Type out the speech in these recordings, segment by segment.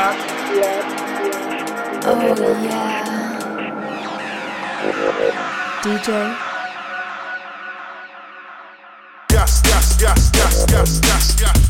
Oh yeah. DJ. Yes, yes, yes, yes, yes, yes, yes.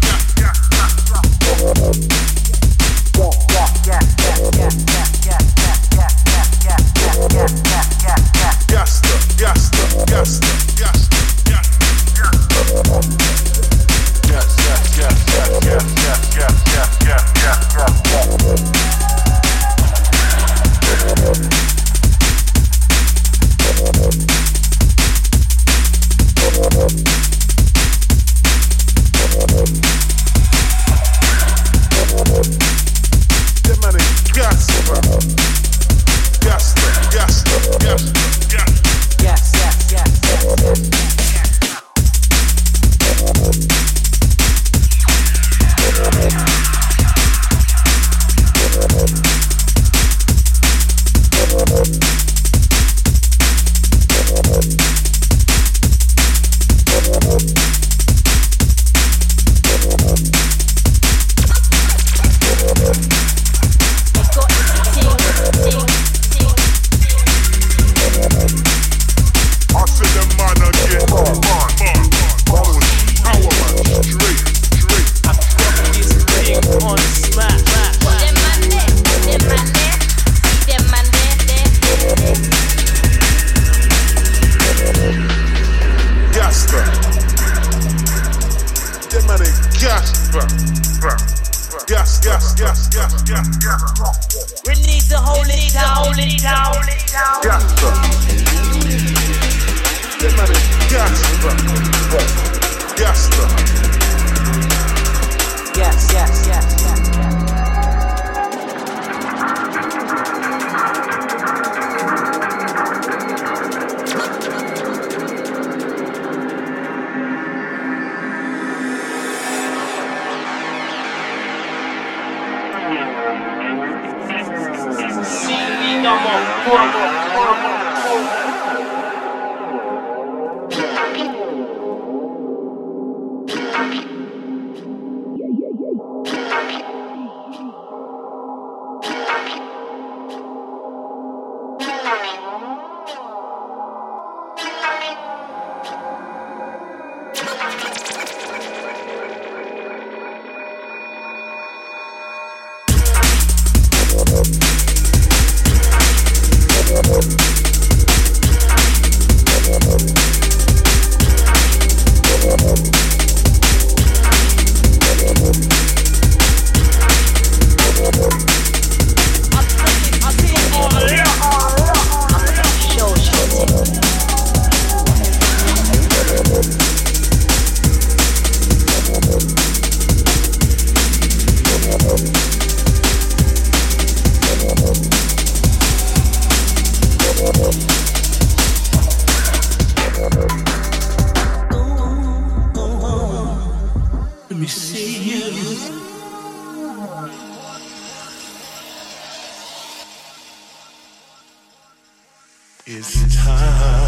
It's time.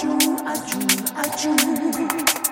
adieu, I adieu.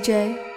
DJ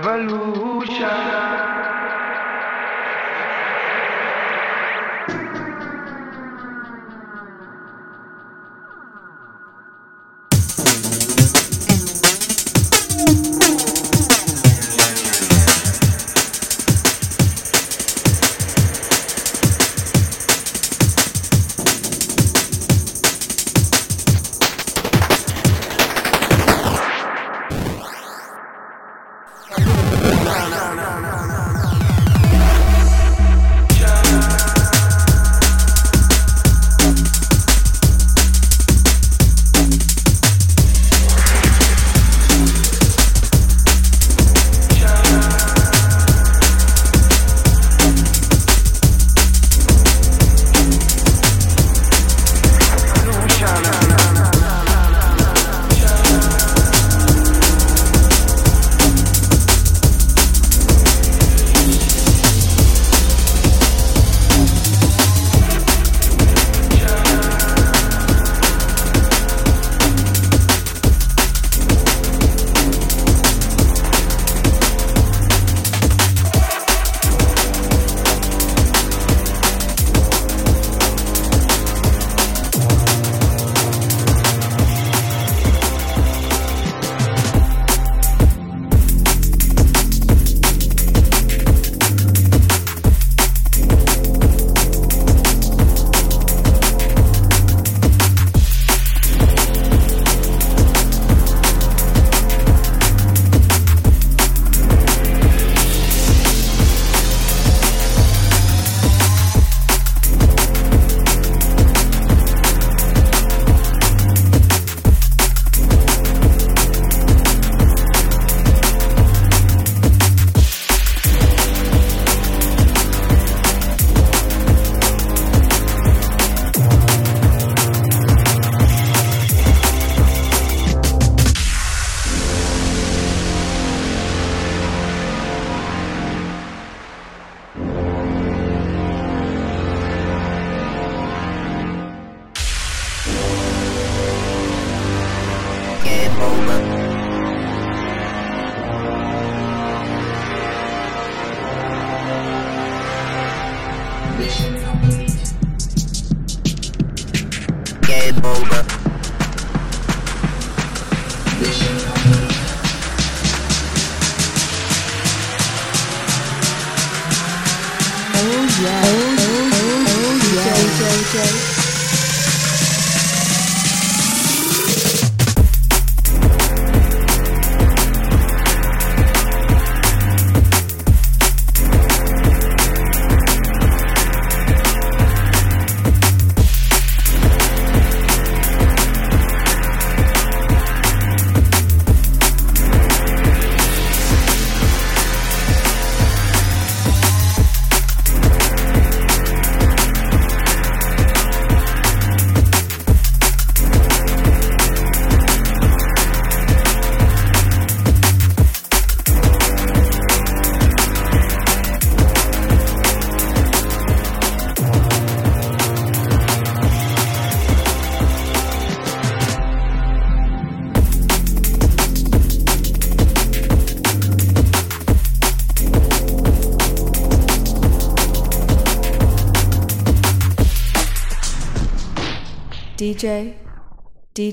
revolution.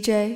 DJ.